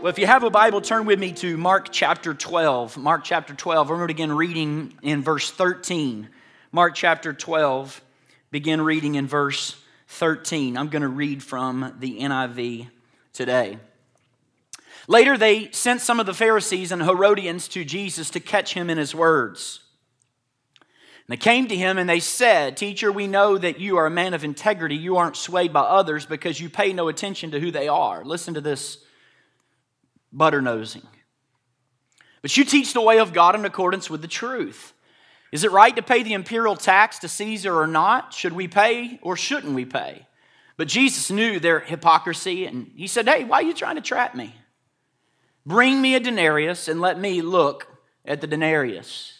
Well, if you have a Bible, turn with me to Mark chapter 12. Mark chapter 12. We're going to begin reading in verse 13. Mark chapter 12, begin reading in verse 13. I'm going to read from the NIV today. Later, they sent some of the Pharisees and Herodians to Jesus to catch him in his words. And they came to him and they said, Teacher, we know that you are a man of integrity. You aren't swayed by others because you pay no attention to who they are. Listen to this butter nosing. But you teach the way of God in accordance with the truth. Is it right to pay the imperial tax to Caesar or not? Should we pay or shouldn't we pay? But Jesus knew their hypocrisy and he said, Hey, why are you trying to trap me? Bring me a denarius and let me look at the denarius.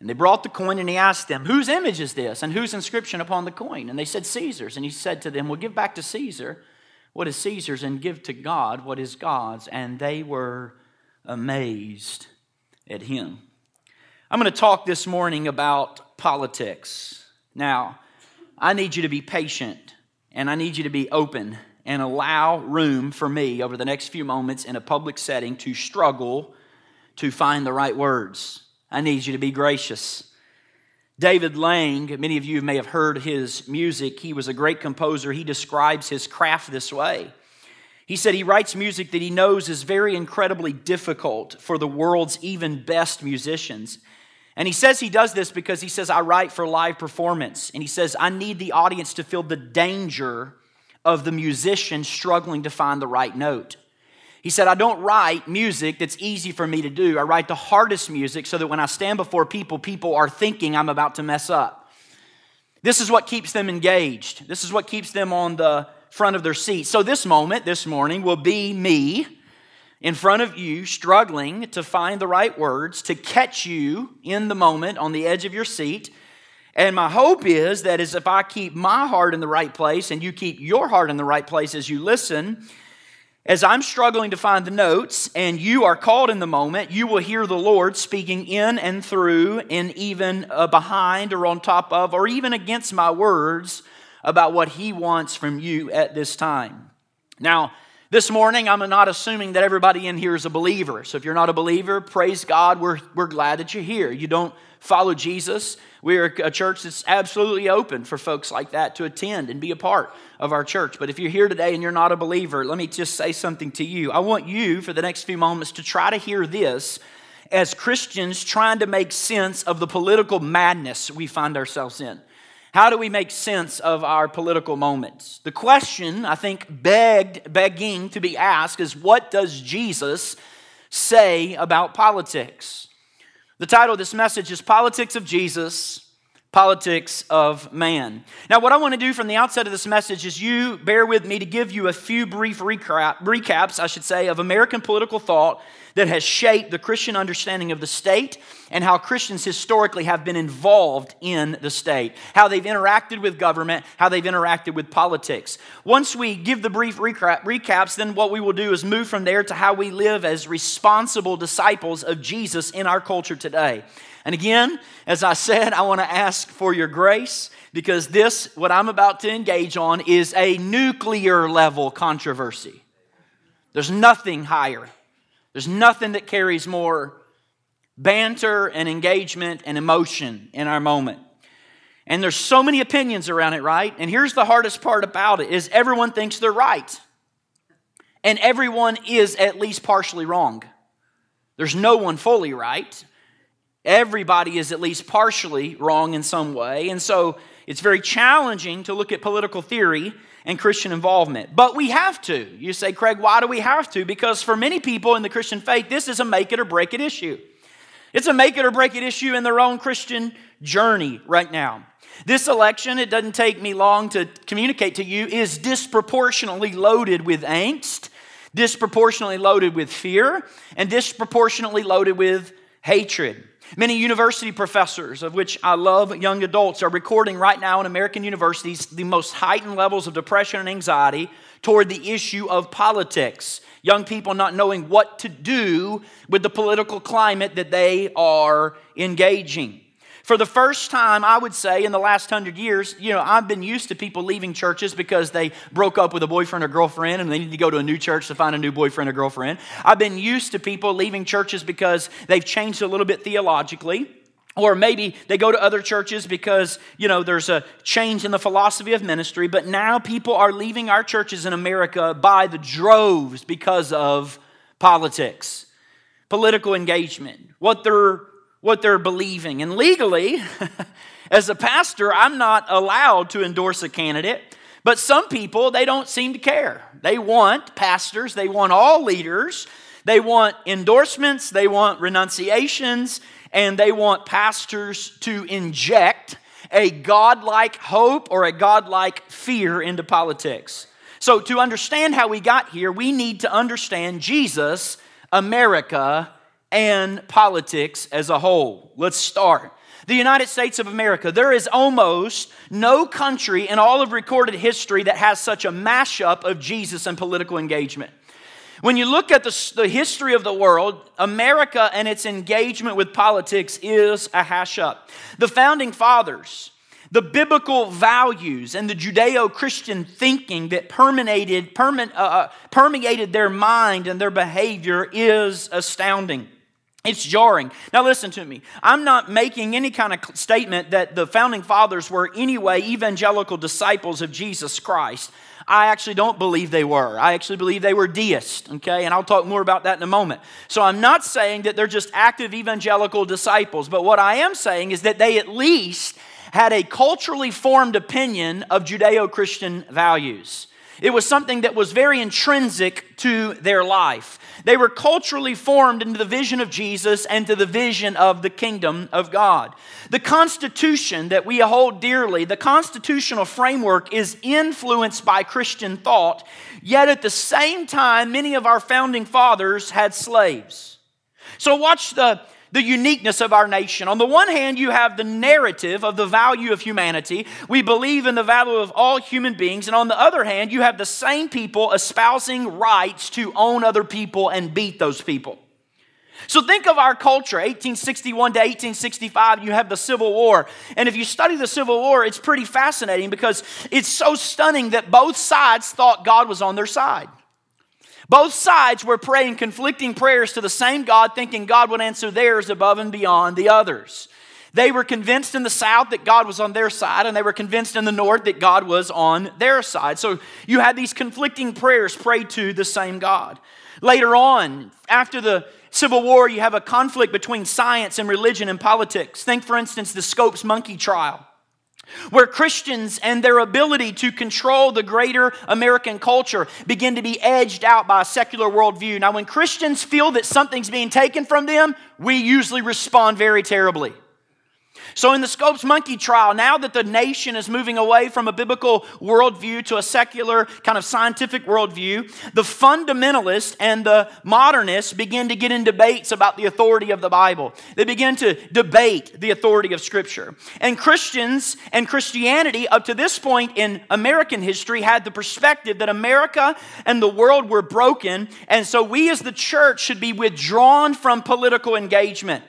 And they brought the coin and he asked them, Whose image is this and whose inscription upon the coin? And they said, Caesar's. And he said to them, Well, give back to Caesar what is Caesar's and give to God what is God's. And they were amazed at him. I'm going to talk this morning about politics. Now, I need you to be patient and I need you to be open and allow room for me over the next few moments in a public setting to struggle to find the right words. I need you to be gracious. David Lang, many of you may have heard his music. He was a great composer. He describes his craft this way. He said he writes music that he knows is very incredibly difficult for the world's even best musicians. And he says he does this because he says, I write for live performance. And he says, I need the audience to feel the danger of the musician struggling to find the right note. He said, I don't write music that's easy for me to do. I write the hardest music so that when I stand before people, people are thinking I'm about to mess up. This is what keeps them engaged. This is what keeps them on the front of their seat. So, this moment, this morning, will be me in front of you, struggling to find the right words to catch you in the moment on the edge of your seat. And my hope is that is if I keep my heart in the right place and you keep your heart in the right place as you listen, as I'm struggling to find the notes and you are called in the moment, you will hear the Lord speaking in and through and even uh, behind or on top of or even against my words about what He wants from you at this time. Now, this morning, I'm not assuming that everybody in here is a believer. So if you're not a believer, praise God, we're, we're glad that you're here. You don't follow Jesus. We're a church that's absolutely open for folks like that to attend and be a part of our church. But if you're here today and you're not a believer, let me just say something to you. I want you, for the next few moments, to try to hear this as Christians trying to make sense of the political madness we find ourselves in. How do we make sense of our political moments? The question, I think, begged, begging to be asked is what does Jesus say about politics? The title of this message is Politics of Jesus, Politics of Man. Now, what I want to do from the outset of this message is you bear with me to give you a few brief recap, recaps, I should say, of American political thought that has shaped the Christian understanding of the state and how Christians historically have been involved in the state, how they've interacted with government, how they've interacted with politics. Once we give the brief recaps, then what we will do is move from there to how we live as responsible disciples of Jesus in our culture today. And again, as I said, I want to ask for your grace because this, what I'm about to engage on, is a nuclear level controversy. There's nothing higher there's nothing that carries more banter and engagement and emotion in our moment. And there's so many opinions around it, right? And here's the hardest part about it is everyone thinks they're right. And everyone is at least partially wrong. There's no one fully right. Everybody is at least partially wrong in some way. And so it's very challenging to look at political theory and Christian involvement. But we have to. You say, Craig, why do we have to? Because for many people in the Christian faith, this is a make it or break it issue. It's a make it or break it issue in their own Christian journey right now. This election, it doesn't take me long to communicate to you, is disproportionately loaded with angst, disproportionately loaded with fear, and disproportionately loaded with hatred. Many university professors, of which I love young adults, are recording right now in American universities the most heightened levels of depression and anxiety toward the issue of politics. Young people not knowing what to do with the political climate that they are engaging. For the first time, I would say, in the last hundred years, you know, I've been used to people leaving churches because they broke up with a boyfriend or girlfriend and they need to go to a new church to find a new boyfriend or girlfriend. I've been used to people leaving churches because they've changed a little bit theologically. Or maybe they go to other churches because, you know, there's a change in the philosophy of ministry. But now people are leaving our churches in America by the droves because of politics, political engagement, what they're what they're believing. And legally, as a pastor, I'm not allowed to endorse a candidate. But some people, they don't seem to care. They want pastors, they want all leaders, they want endorsements, they want renunciations, and they want pastors to inject a godlike hope or a godlike fear into politics. So, to understand how we got here, we need to understand Jesus, America, and politics as a whole. Let's start. The United States of America, there is almost no country in all of recorded history that has such a mashup of Jesus and political engagement. When you look at the, the history of the world, America and its engagement with politics is a hash up. The founding fathers, the biblical values and the Judeo Christian thinking that permeated, perme- uh, uh, permeated their mind and their behavior is astounding. It's jarring. Now, listen to me. I'm not making any kind of statement that the founding fathers were, anyway, evangelical disciples of Jesus Christ. I actually don't believe they were. I actually believe they were deists, okay? And I'll talk more about that in a moment. So I'm not saying that they're just active evangelical disciples, but what I am saying is that they at least had a culturally formed opinion of Judeo Christian values. It was something that was very intrinsic to their life. They were culturally formed into the vision of Jesus and to the vision of the kingdom of God. The Constitution that we hold dearly, the constitutional framework is influenced by Christian thought, yet at the same time, many of our founding fathers had slaves. So, watch the the uniqueness of our nation. On the one hand, you have the narrative of the value of humanity. We believe in the value of all human beings. And on the other hand, you have the same people espousing rights to own other people and beat those people. So think of our culture, 1861 to 1865, you have the Civil War. And if you study the Civil War, it's pretty fascinating because it's so stunning that both sides thought God was on their side. Both sides were praying conflicting prayers to the same God, thinking God would answer theirs above and beyond the others. They were convinced in the South that God was on their side, and they were convinced in the North that God was on their side. So you had these conflicting prayers prayed to the same God. Later on, after the Civil War, you have a conflict between science and religion and politics. Think, for instance, the Scopes monkey trial where Christians and their ability to control the greater American culture begin to be edged out by a secular worldview. Now, when Christians feel that something's being taken from them, we usually respond very terribly. So, in the Scopes monkey trial, now that the nation is moving away from a biblical worldview to a secular kind of scientific worldview, the fundamentalists and the modernists begin to get in debates about the authority of the Bible. They begin to debate the authority of Scripture. And Christians and Christianity, up to this point in American history, had the perspective that America and the world were broken, and so we as the church should be withdrawn from political engagement.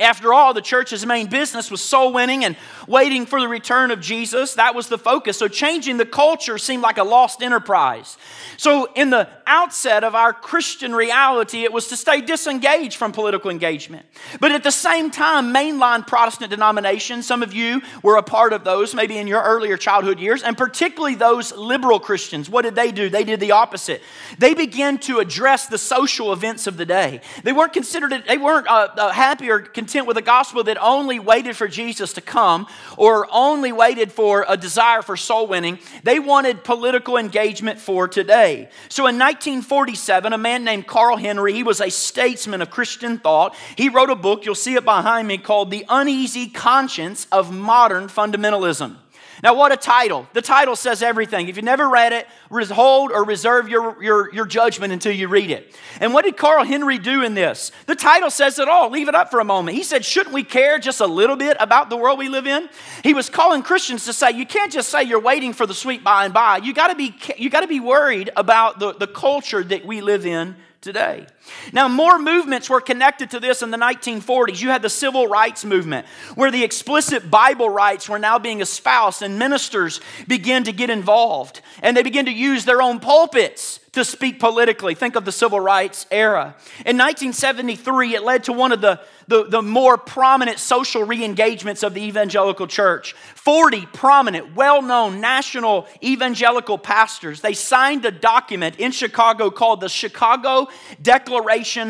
After all, the church's main business was soul winning and waiting for the return of Jesus. That was the focus. So, changing the culture seemed like a lost enterprise. So, in the outset of our Christian reality, it was to stay disengaged from political engagement. But at the same time, mainline Protestant denominations, some of you were a part of those, maybe in your earlier childhood years, and particularly those liberal Christians, what did they do? They did the opposite. They began to address the social events of the day. They weren't considered, they weren't uh, uh, happy or content with a gospel that only waited for Jesus to come or only waited for a desire for soul winning. They wanted political engagement for today. So in 1947, a man named Carl Henry, he was a statesman of Christian thought. He wrote a book, you'll see it behind me, called The Uneasy Conscience of Modern Fundamentalism. Now, what a title. The title says everything. If you never read it, hold or reserve your, your, your judgment until you read it. And what did Carl Henry do in this? The title says it all. Leave it up for a moment. He said, Shouldn't we care just a little bit about the world we live in? He was calling Christians to say, You can't just say you're waiting for the sweet by and by. You gotta be, you gotta be worried about the, the culture that we live in today. Now, more movements were connected to this in the 1940s. You had the civil rights movement, where the explicit Bible rights were now being espoused, and ministers began to get involved. And they began to use their own pulpits to speak politically. Think of the civil rights era. In 1973, it led to one of the, the, the more prominent social re engagements of the evangelical church. 40 prominent, well known national evangelical pastors, they signed a document in Chicago called the Chicago Declaration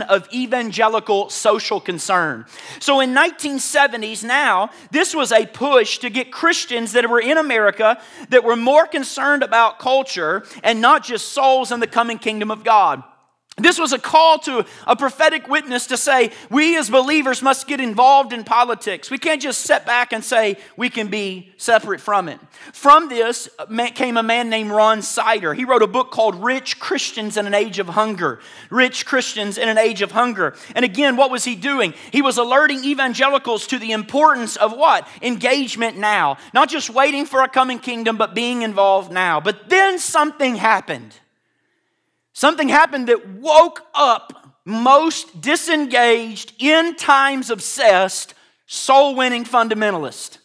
of Evangelical Social Concern. So in 1970s now, this was a push to get Christians that were in America that were more concerned about culture and not just souls in the coming kingdom of God. This was a call to a prophetic witness to say, we as believers must get involved in politics. We can't just sit back and say we can be separate from it. From this came a man named Ron Sider. He wrote a book called Rich Christians in an Age of Hunger. Rich Christians in an Age of Hunger. And again, what was he doing? He was alerting evangelicals to the importance of what? Engagement now. Not just waiting for a coming kingdom, but being involved now. But then something happened. Something happened that woke up most disengaged, in times obsessed, soul winning fundamentalist.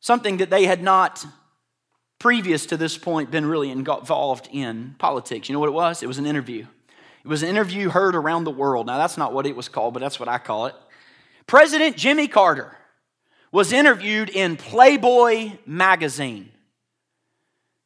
Something that they had not, previous to this point, been really involved in politics. You know what it was? It was an interview. It was an interview heard around the world. Now, that's not what it was called, but that's what I call it. President Jimmy Carter was interviewed in Playboy magazine.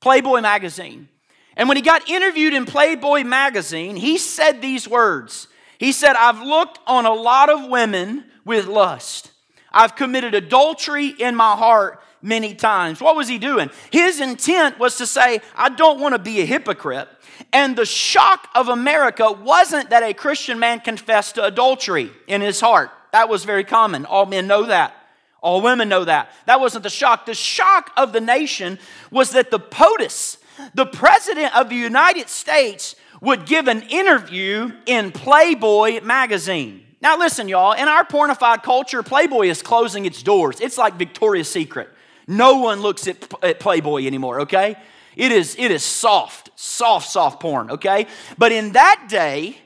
Playboy magazine. And when he got interviewed in Playboy magazine, he said these words. He said, I've looked on a lot of women with lust. I've committed adultery in my heart many times. What was he doing? His intent was to say, I don't want to be a hypocrite. And the shock of America wasn't that a Christian man confessed to adultery in his heart. That was very common. All men know that. All women know that. That wasn't the shock. The shock of the nation was that the POTUS, the President of the United States would give an interview in Playboy magazine. Now, listen, y'all, in our pornified culture, Playboy is closing its doors. It's like Victoria's Secret. No one looks at, at Playboy anymore, okay? It is, it is soft, soft, soft porn, okay? But in that day,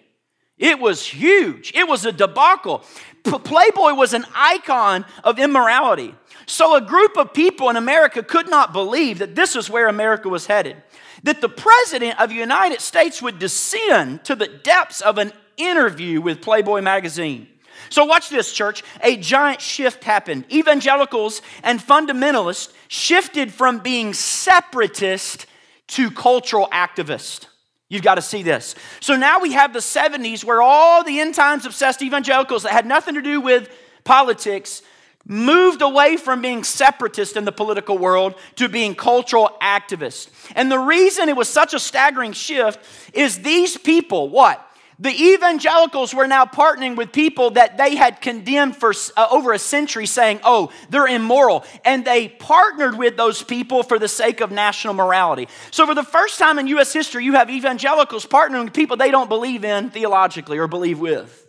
it was huge. It was a debacle. P- Playboy was an icon of immorality. So, a group of people in America could not believe that this is where America was headed. That the President of the United States would descend to the depths of an interview with Playboy magazine. So, watch this, church. A giant shift happened. Evangelicals and fundamentalists shifted from being separatist to cultural activist. You've got to see this. So now we have the 70s where all the end times obsessed evangelicals that had nothing to do with politics moved away from being separatist in the political world to being cultural activists. And the reason it was such a staggering shift is these people, what? The evangelicals were now partnering with people that they had condemned for uh, over a century, saying, oh, they're immoral. And they partnered with those people for the sake of national morality. So, for the first time in U.S. history, you have evangelicals partnering with people they don't believe in theologically or believe with.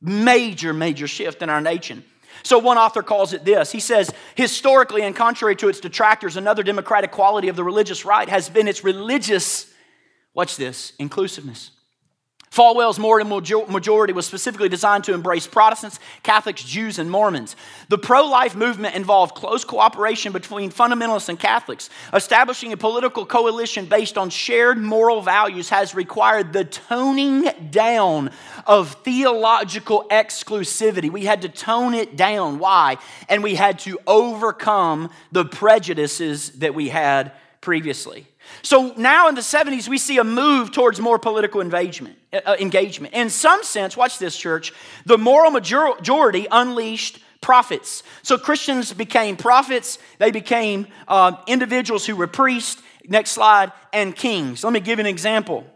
Major, major shift in our nation. So, one author calls it this. He says, historically, and contrary to its detractors, another democratic quality of the religious right has been its religious, watch this, inclusiveness. Falwell's majority was specifically designed to embrace Protestants, Catholics, Jews, and Mormons. The pro life movement involved close cooperation between fundamentalists and Catholics. Establishing a political coalition based on shared moral values has required the toning down of theological exclusivity. We had to tone it down. Why? And we had to overcome the prejudices that we had previously. So now in the 70s, we see a move towards more political engagement. Uh, engagement. In some sense, watch this, church, the moral majority unleashed prophets. So Christians became prophets, they became uh, individuals who were priests, next slide, and kings. Let me give an example.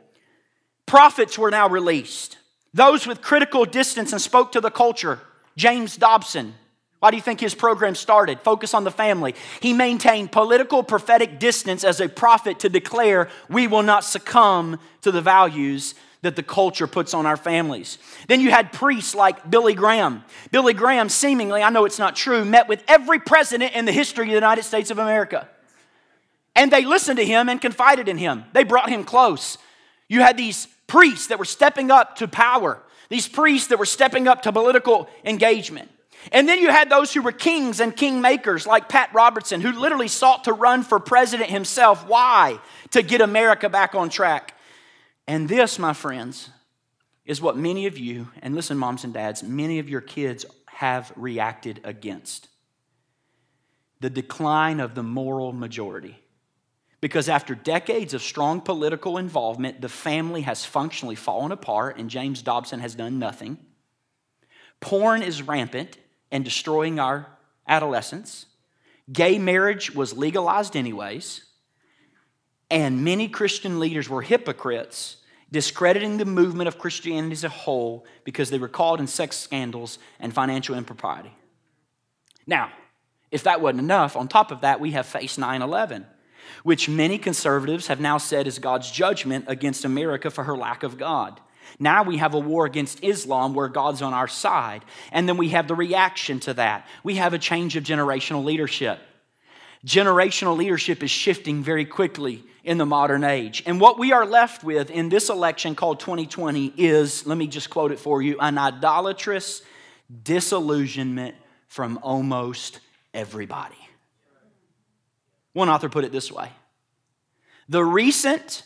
Prophets were now released. Those with critical distance and spoke to the culture. James Dobson, Why do you think his program started? Focus on the family. He maintained political prophetic distance as a prophet to declare we will not succumb to the values that the culture puts on our families. Then you had priests like Billy Graham. Billy Graham, seemingly, I know it's not true, met with every president in the history of the United States of America. And they listened to him and confided in him. They brought him close. You had these priests that were stepping up to power, these priests that were stepping up to political engagement. And then you had those who were kings and kingmakers, like Pat Robertson, who literally sought to run for president himself. Why? To get America back on track. And this, my friends, is what many of you, and listen, moms and dads, many of your kids have reacted against the decline of the moral majority. Because after decades of strong political involvement, the family has functionally fallen apart, and James Dobson has done nothing. Porn is rampant and destroying our adolescence. Gay marriage was legalized, anyways. And many Christian leaders were hypocrites, discrediting the movement of Christianity as a whole because they were caught in sex scandals and financial impropriety. Now, if that wasn't enough, on top of that, we have faced 9 11 which many conservatives have now said is God's judgment against America for her lack of God. Now we have a war against Islam where God's on our side. And then we have the reaction to that. We have a change of generational leadership. Generational leadership is shifting very quickly in the modern age. And what we are left with in this election called 2020 is, let me just quote it for you, an idolatrous disillusionment from almost everybody. One author put it this way The recent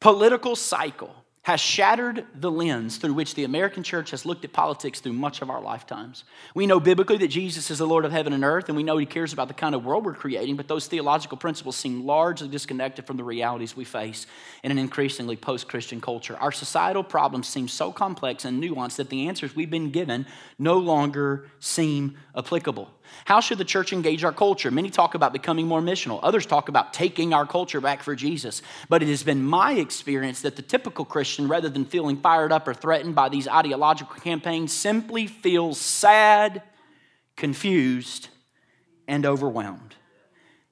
political cycle has shattered the lens through which the American church has looked at politics through much of our lifetimes. We know biblically that Jesus is the Lord of heaven and earth, and we know He cares about the kind of world we're creating, but those theological principles seem largely disconnected from the realities we face in an increasingly post Christian culture. Our societal problems seem so complex and nuanced that the answers we've been given no longer seem applicable. How should the church engage our culture? Many talk about becoming more missional. Others talk about taking our culture back for Jesus. But it has been my experience that the typical Christian, rather than feeling fired up or threatened by these ideological campaigns, simply feels sad, confused, and overwhelmed.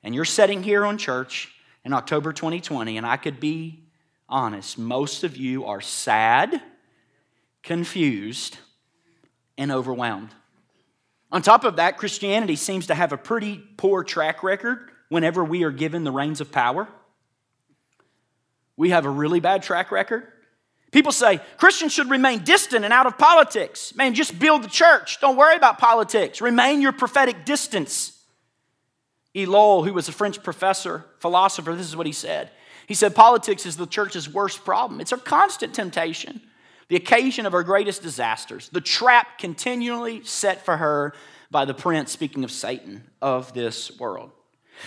And you're sitting here on church in October 2020, and I could be honest, most of you are sad, confused, and overwhelmed. On top of that, Christianity seems to have a pretty poor track record whenever we are given the reins of power. We have a really bad track record. People say Christians should remain distant and out of politics. Man, just build the church. Don't worry about politics. Remain your prophetic distance. Ellul, who was a French professor, philosopher, this is what he said. He said, Politics is the church's worst problem. It's a constant temptation the occasion of her greatest disasters, the trap continually set for her by the prince, speaking of Satan, of this world.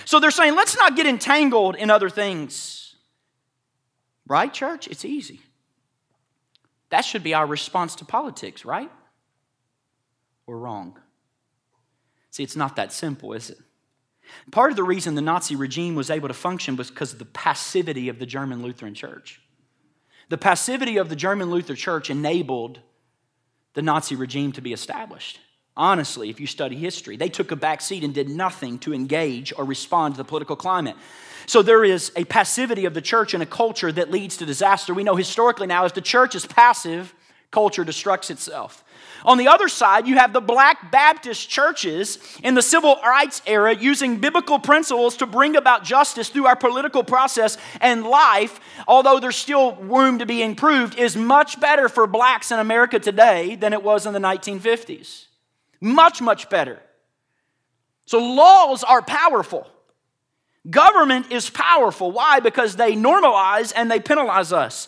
So they're saying, let's not get entangled in other things. Right, church? It's easy. That should be our response to politics, right? Or wrong? See, it's not that simple, is it? Part of the reason the Nazi regime was able to function was because of the passivity of the German Lutheran Church. The passivity of the German Lutheran Church enabled the Nazi regime to be established. Honestly, if you study history, they took a back seat and did nothing to engage or respond to the political climate. So there is a passivity of the church in a culture that leads to disaster. We know historically now if the church is passive, culture destructs itself. On the other side, you have the black Baptist churches in the civil rights era using biblical principles to bring about justice through our political process and life, although there's still room to be improved, is much better for blacks in America today than it was in the 1950s. Much, much better. So laws are powerful. Government is powerful. Why? Because they normalize and they penalize us.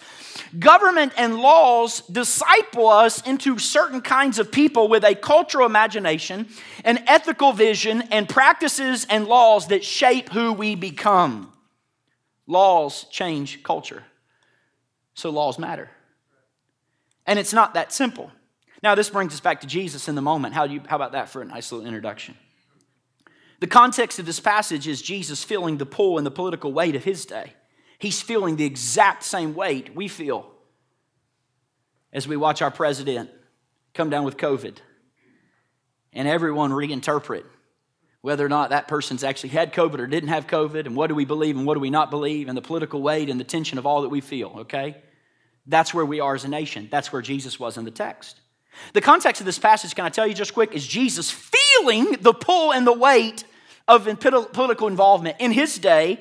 Government and laws disciple us into certain kinds of people with a cultural imagination, an ethical vision, and practices and laws that shape who we become. Laws change culture, so laws matter. And it's not that simple. Now, this brings us back to Jesus in the moment. How, do you, how about that for a nice little introduction? The context of this passage is Jesus feeling the pull and the political weight of his day. He's feeling the exact same weight we feel as we watch our president come down with COVID and everyone reinterpret whether or not that person's actually had COVID or didn't have COVID, and what do we believe and what do we not believe, and the political weight and the tension of all that we feel, okay? That's where we are as a nation. That's where Jesus was in the text. The context of this passage, can I tell you just quick, is Jesus feeling the pull and the weight of political involvement. In his day,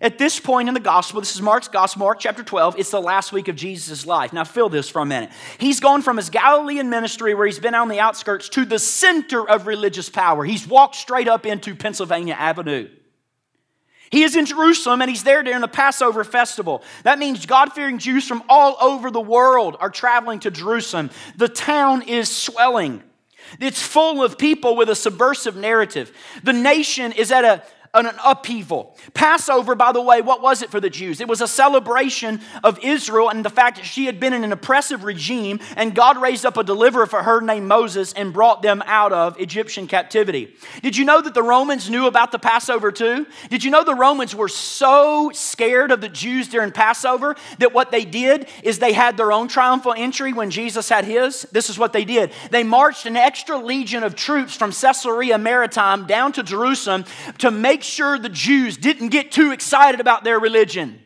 at this point in the gospel, this is Mark's gospel, Mark chapter 12, it's the last week of Jesus' life. Now, feel this for a minute. He's gone from his Galilean ministry, where he's been on the outskirts, to the center of religious power. He's walked straight up into Pennsylvania Avenue. He is in Jerusalem and he's there during the Passover festival. That means God fearing Jews from all over the world are traveling to Jerusalem. The town is swelling. It's full of people with a subversive narrative. The nation is at a, an upheaval. Passover, by the way, what was it for the Jews? It was a celebration of Israel and the fact that she had been in an oppressive regime, and God raised up a deliverer for her named Moses and brought them out of Egyptian captivity. Did you know that the Romans knew about the Passover too? Did you know the Romans were so scared of the Jews during Passover that what they did is they had their own triumphal entry when Jesus had his? This is what they did. They marched an extra legion of troops from Caesarea Maritime down to Jerusalem to make sure the Jews didn't get too excited about their religion.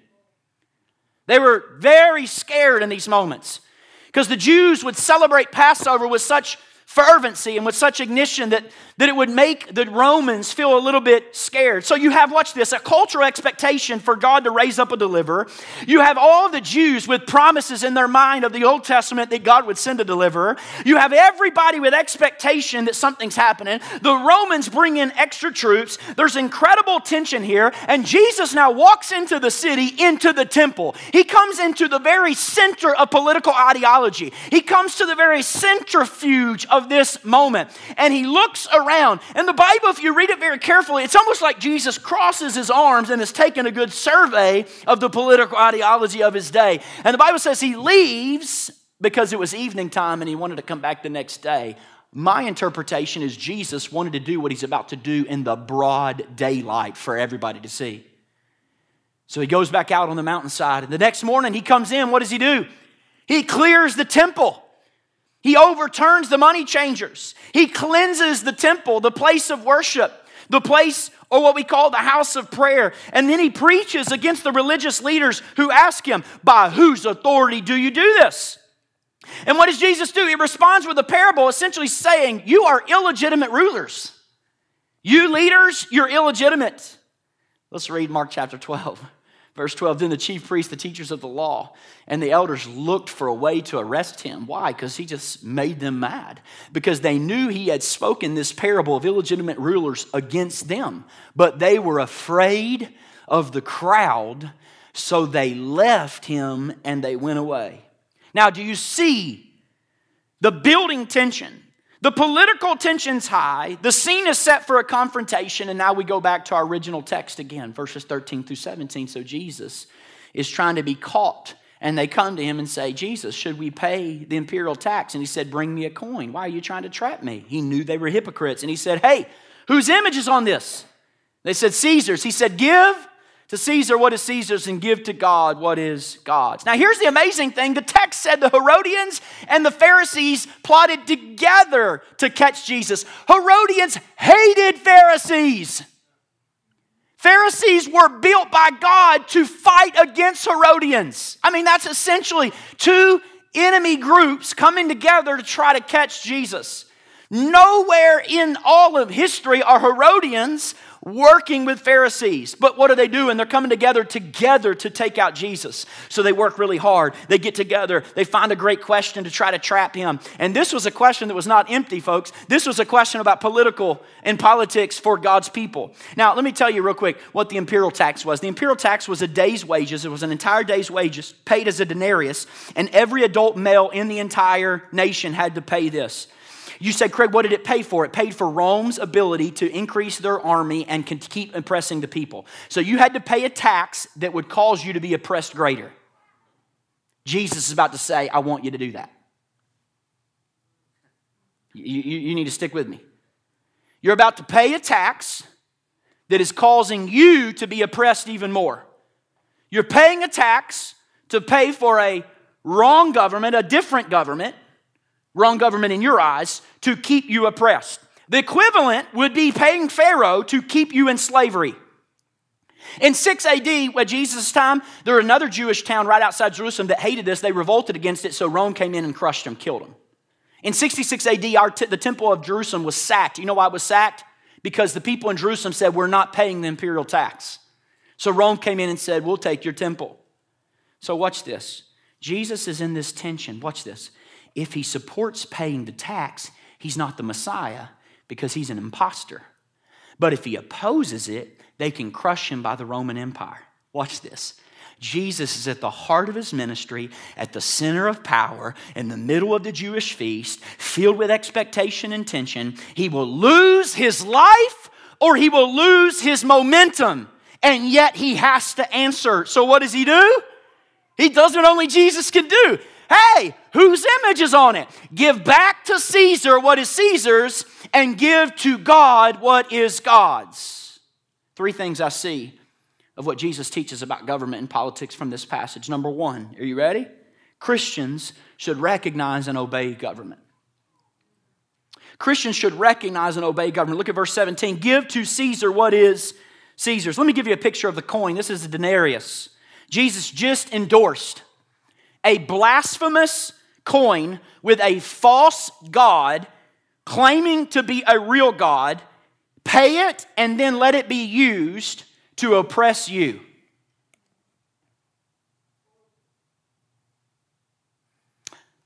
They were very scared in these moments because the Jews would celebrate Passover with such fervency and with such ignition that, that it would make the Romans feel a little bit scared. So you have, watch this, a cultural expectation for God to raise up a deliverer. You have all the Jews with promises in their mind of the Old Testament that God would send a deliverer. You have everybody with expectation that something's happening. The Romans bring in extra troops. There's incredible tension here. And Jesus now walks into the city, into the temple. He comes into the very center of political ideology. He comes to the very centrifuge of this moment. And he looks around. And the Bible, if you read it very carefully, it's almost like Jesus crosses his arms and is taking a good survey of the political ideology of his day. And the Bible says he leaves because it was evening time and he wanted to come back the next day. My interpretation is Jesus wanted to do what he's about to do in the broad daylight for everybody to see. So he goes back out on the mountainside, and the next morning he comes in. What does he do? He clears the temple. He overturns the money changers. He cleanses the temple, the place of worship, the place or what we call the house of prayer. And then he preaches against the religious leaders who ask him, By whose authority do you do this? And what does Jesus do? He responds with a parable essentially saying, You are illegitimate rulers. You leaders, you're illegitimate. Let's read Mark chapter 12. Verse 12 Then the chief priests, the teachers of the law, and the elders looked for a way to arrest him. Why? Because he just made them mad. Because they knew he had spoken this parable of illegitimate rulers against them. But they were afraid of the crowd, so they left him and they went away. Now, do you see the building tension? The political tension's high. The scene is set for a confrontation, and now we go back to our original text again, verses 13 through 17. So Jesus is trying to be caught, and they come to him and say, Jesus, should we pay the imperial tax? And he said, Bring me a coin. Why are you trying to trap me? He knew they were hypocrites, and he said, Hey, whose image is on this? They said, Caesar's. He said, Give to Caesar what is Caesar's and give to God what is God's. Now, here's the amazing thing the text said the Herodians and the Pharisees plotted together to catch Jesus. Herodians hated Pharisees. Pharisees were built by God to fight against Herodians. I mean, that's essentially two enemy groups coming together to try to catch Jesus. Nowhere in all of history are Herodians working with Pharisees. But what are they doing? They're coming together together to take out Jesus. So they work really hard. They get together. They find a great question to try to trap him. And this was a question that was not empty, folks. This was a question about political and politics for God's people. Now, let me tell you real quick what the imperial tax was. The imperial tax was a day's wages. It was an entire day's wages paid as a denarius, and every adult male in the entire nation had to pay this. You said, Craig, what did it pay for? It paid for Rome's ability to increase their army and keep oppressing the people. So you had to pay a tax that would cause you to be oppressed greater. Jesus is about to say, I want you to do that. You, you, you need to stick with me. You're about to pay a tax that is causing you to be oppressed even more. You're paying a tax to pay for a wrong government, a different government wrong government in your eyes, to keep you oppressed. The equivalent would be paying Pharaoh to keep you in slavery. In 6 AD, at Jesus' time, there was another Jewish town right outside Jerusalem that hated this. They revolted against it, so Rome came in and crushed them, killed them. In 66 AD, t- the temple of Jerusalem was sacked. You know why it was sacked? Because the people in Jerusalem said, We're not paying the imperial tax. So Rome came in and said, We'll take your temple. So watch this. Jesus is in this tension. Watch this. If he supports paying the tax, he's not the Messiah because he's an impostor. But if he opposes it, they can crush him by the Roman Empire. Watch this. Jesus is at the heart of his ministry, at the center of power, in the middle of the Jewish feast, filled with expectation and tension. He will lose his life or he will lose his momentum, and yet he has to answer. So, what does he do? He does what only Jesus can do. Hey, whose image is on it? Give back to Caesar what is Caesar's and give to God what is God's. Three things I see of what Jesus teaches about government and politics from this passage. Number one, are you ready? Christians should recognize and obey government. Christians should recognize and obey government. Look at verse 17. Give to Caesar what is Caesar's. Let me give you a picture of the coin. This is a denarius. Jesus just endorsed a blasphemous coin with a false God claiming to be a real God, pay it, and then let it be used to oppress you.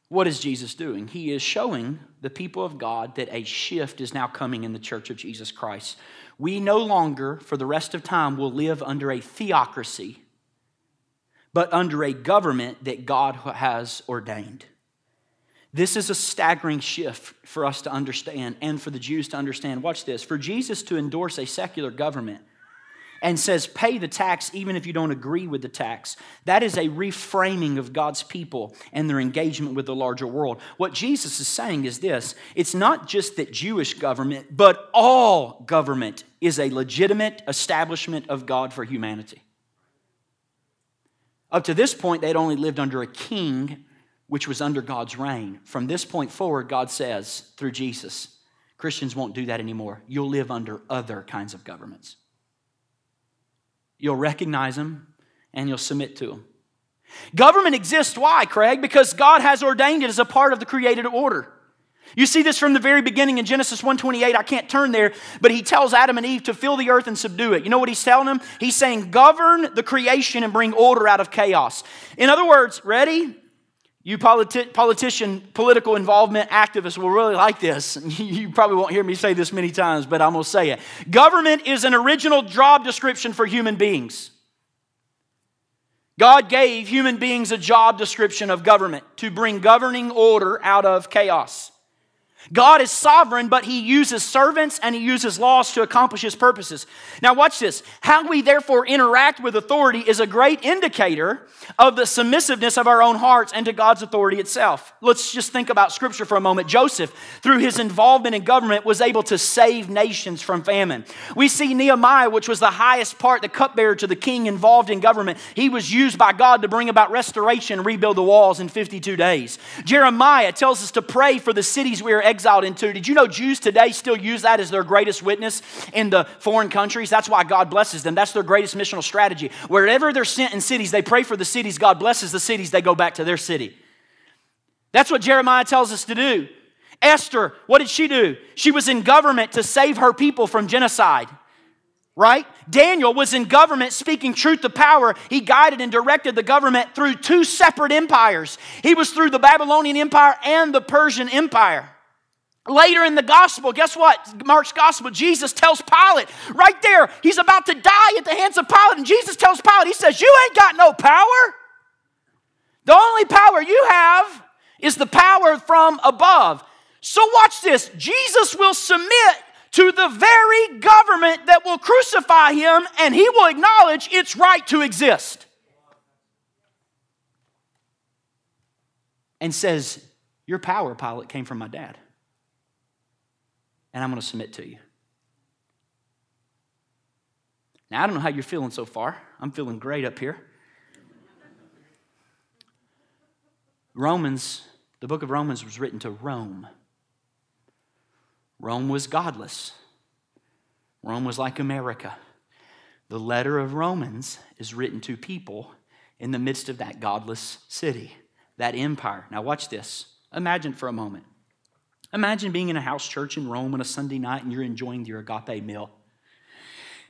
What is Jesus doing? He is showing the people of God that a shift is now coming in the church of Jesus Christ. We no longer, for the rest of time, will live under a theocracy but under a government that God has ordained. This is a staggering shift for us to understand and for the Jews to understand. Watch this. For Jesus to endorse a secular government and says, pay the tax even if you don't agree with the tax, that is a reframing of God's people and their engagement with the larger world. What Jesus is saying is this it's not just that Jewish government, but all government is a legitimate establishment of God for humanity. Up to this point, they'd only lived under a king, which was under God's reign. From this point forward, God says through Jesus, Christians won't do that anymore. You'll live under other kinds of governments. You'll recognize them and you'll submit to them. Government exists. Why, Craig? Because God has ordained it as a part of the created order. You see this from the very beginning in Genesis 1:28. I can't turn there, but he tells Adam and Eve to fill the earth and subdue it. You know what he's telling them? He's saying, "Govern the creation and bring order out of chaos." In other words, ready? You politi- politician, political involvement activists will really like this. You probably won't hear me say this many times, but I'm going to say it. Government is an original job description for human beings. God gave human beings a job description of government to bring governing order out of chaos. God is sovereign, but he uses servants and he uses laws to accomplish his purposes. Now, watch this. How we therefore interact with authority is a great indicator of the submissiveness of our own hearts and to God's authority itself. Let's just think about scripture for a moment. Joseph, through his involvement in government, was able to save nations from famine. We see Nehemiah, which was the highest part, the cupbearer to the king involved in government. He was used by God to bring about restoration and rebuild the walls in 52 days. Jeremiah tells us to pray for the cities we are exiled into. Did you know Jews today still use that as their greatest witness in the foreign countries? That's why God blesses them. That's their greatest missional strategy. Wherever they're sent in cities, they pray for the cities. God blesses the cities, they go back to their city. That's what Jeremiah tells us to do. Esther, what did she do? She was in government to save her people from genocide right? Daniel was in government speaking truth to power. He guided and directed the government through two separate empires. He was through the Babylonian Empire and the Persian Empire. Later in the gospel, guess what? Mark's gospel, Jesus tells Pilate right there, he's about to die at the hands of Pilate. And Jesus tells Pilate, he says, You ain't got no power. The only power you have is the power from above. So watch this Jesus will submit to the very government that will crucify him, and he will acknowledge its right to exist. And says, Your power, Pilate, came from my dad and I'm going to submit to you. Now, I don't know how you're feeling so far. I'm feeling great up here. Romans, the book of Romans was written to Rome. Rome was godless. Rome was like America. The letter of Romans is written to people in the midst of that godless city, that empire. Now, watch this. Imagine for a moment. Imagine being in a house church in Rome on a Sunday night and you're enjoying your agape meal.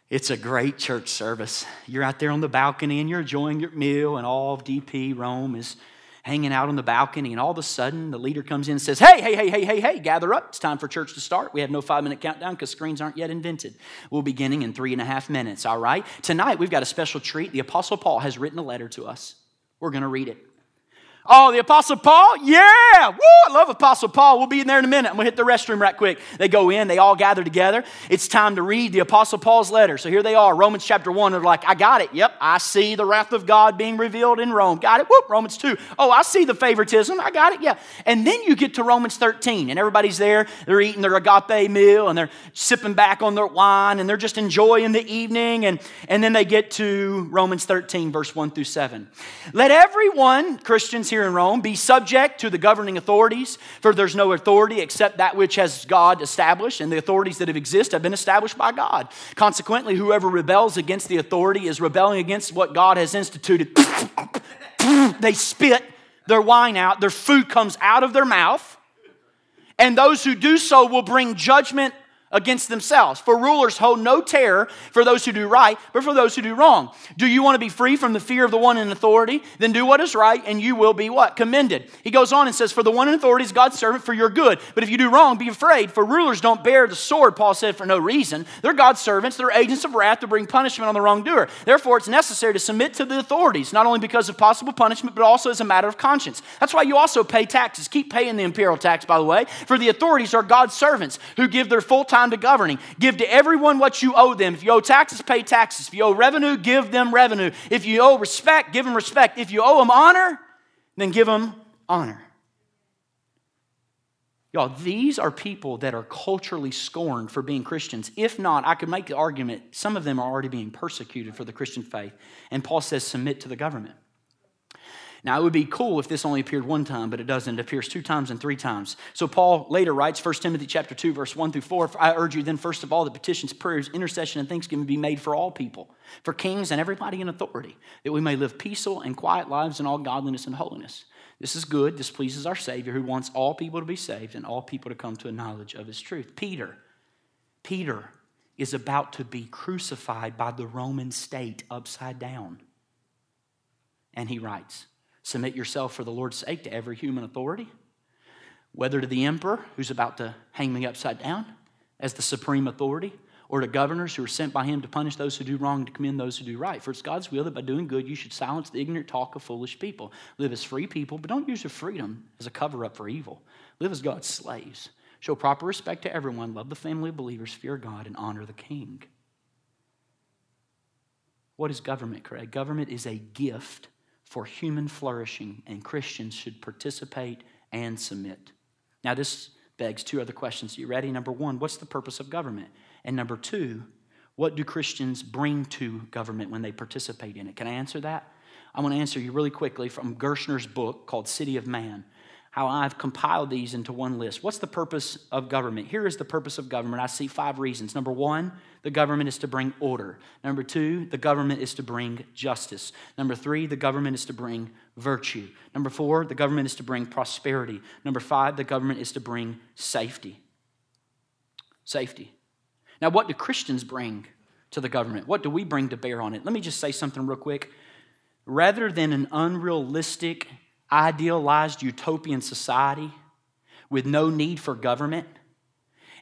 It's a great church service. You're out there on the balcony and you're enjoying your meal, and all of DP Rome is hanging out on the balcony, and all of a sudden the leader comes in and says, Hey, hey, hey, hey, hey, hey, gather up. It's time for church to start. We have no five minute countdown because screens aren't yet invented. We'll be beginning in three and a half minutes, all right? Tonight we've got a special treat. The Apostle Paul has written a letter to us. We're going to read it. Oh, the Apostle Paul? Yeah! Woo! I love Apostle Paul. We'll be in there in a minute. I'm going to hit the restroom right quick. They go in, they all gather together. It's time to read the Apostle Paul's letter. So here they are, Romans chapter 1. They're like, I got it. Yep, I see the wrath of God being revealed in Rome. Got it? Whoop, Romans 2. Oh, I see the favoritism. I got it. Yeah. And then you get to Romans 13, and everybody's there. They're eating their agape meal, and they're sipping back on their wine, and they're just enjoying the evening. And, and then they get to Romans 13, verse 1 through 7. Let everyone, Christians, here in Rome be subject to the governing authorities, for there's no authority except that which has God established, and the authorities that have exist have been established by God. Consequently, whoever rebels against the authority is rebelling against what God has instituted. they spit their wine out, their food comes out of their mouth, and those who do so will bring judgment against themselves. For rulers hold no terror for those who do right, but for those who do wrong. Do you want to be free from the fear of the one in authority? Then do what is right, and you will be what? Commended. He goes on and says, For the one in authority is God's servant for your good. But if you do wrong, be afraid. For rulers don't bear the sword, Paul said, for no reason. They're God's servants, they're agents of wrath to bring punishment on the wrongdoer. Therefore, it's necessary to submit to the authorities, not only because of possible punishment, but also as a matter of conscience. That's why you also pay taxes. Keep paying the imperial tax, by the way. For the authorities are God's servants who give their full time to governing. Give to everyone what you owe them. If you owe taxes, pay taxes. If you owe revenue, give them revenue. If you owe respect, give them respect. If you owe them honor, then give them honor. Y'all, these are people that are culturally scorned for being Christians. If not, I could make the argument some of them are already being persecuted for the Christian faith. And Paul says, submit to the government. Now, it would be cool if this only appeared one time, but it doesn't. It appears two times and three times. So Paul later writes, 1 Timothy chapter 2, verse 1 through 4, I urge you then, first of all, that petitions, prayers, intercession, and thanksgiving be made for all people, for kings and everybody in authority, that we may live peaceful and quiet lives in all godliness and holiness. This is good. This pleases our Savior, who wants all people to be saved and all people to come to a knowledge of his truth. Peter, Peter is about to be crucified by the Roman state upside down. And he writes, Submit yourself for the Lord's sake to every human authority, whether to the emperor who's about to hang me upside down as the supreme authority, or to governors who are sent by him to punish those who do wrong and to commend those who do right. For it's God's will that by doing good you should silence the ignorant talk of foolish people. Live as free people, but don't use your freedom as a cover up for evil. Live as God's slaves. Show proper respect to everyone, love the family of believers, fear God, and honor the king. What is government, Craig? Government is a gift for human flourishing, and Christians should participate and submit. Now, this begs two other questions. You ready? Number one, what's the purpose of government? And number two, what do Christians bring to government when they participate in it? Can I answer that? I want to answer you really quickly from Gerson's book called City of Man how I've compiled these into one list. What's the purpose of government? Here is the purpose of government. I see five reasons. Number one, the government is to bring order. Number two, the government is to bring justice. Number three, the government is to bring virtue. Number four, the government is to bring prosperity. Number five, the government is to bring safety. Safety. Now, what do Christians bring to the government? What do we bring to bear on it? Let me just say something real quick. Rather than an unrealistic idealized utopian society with no need for government.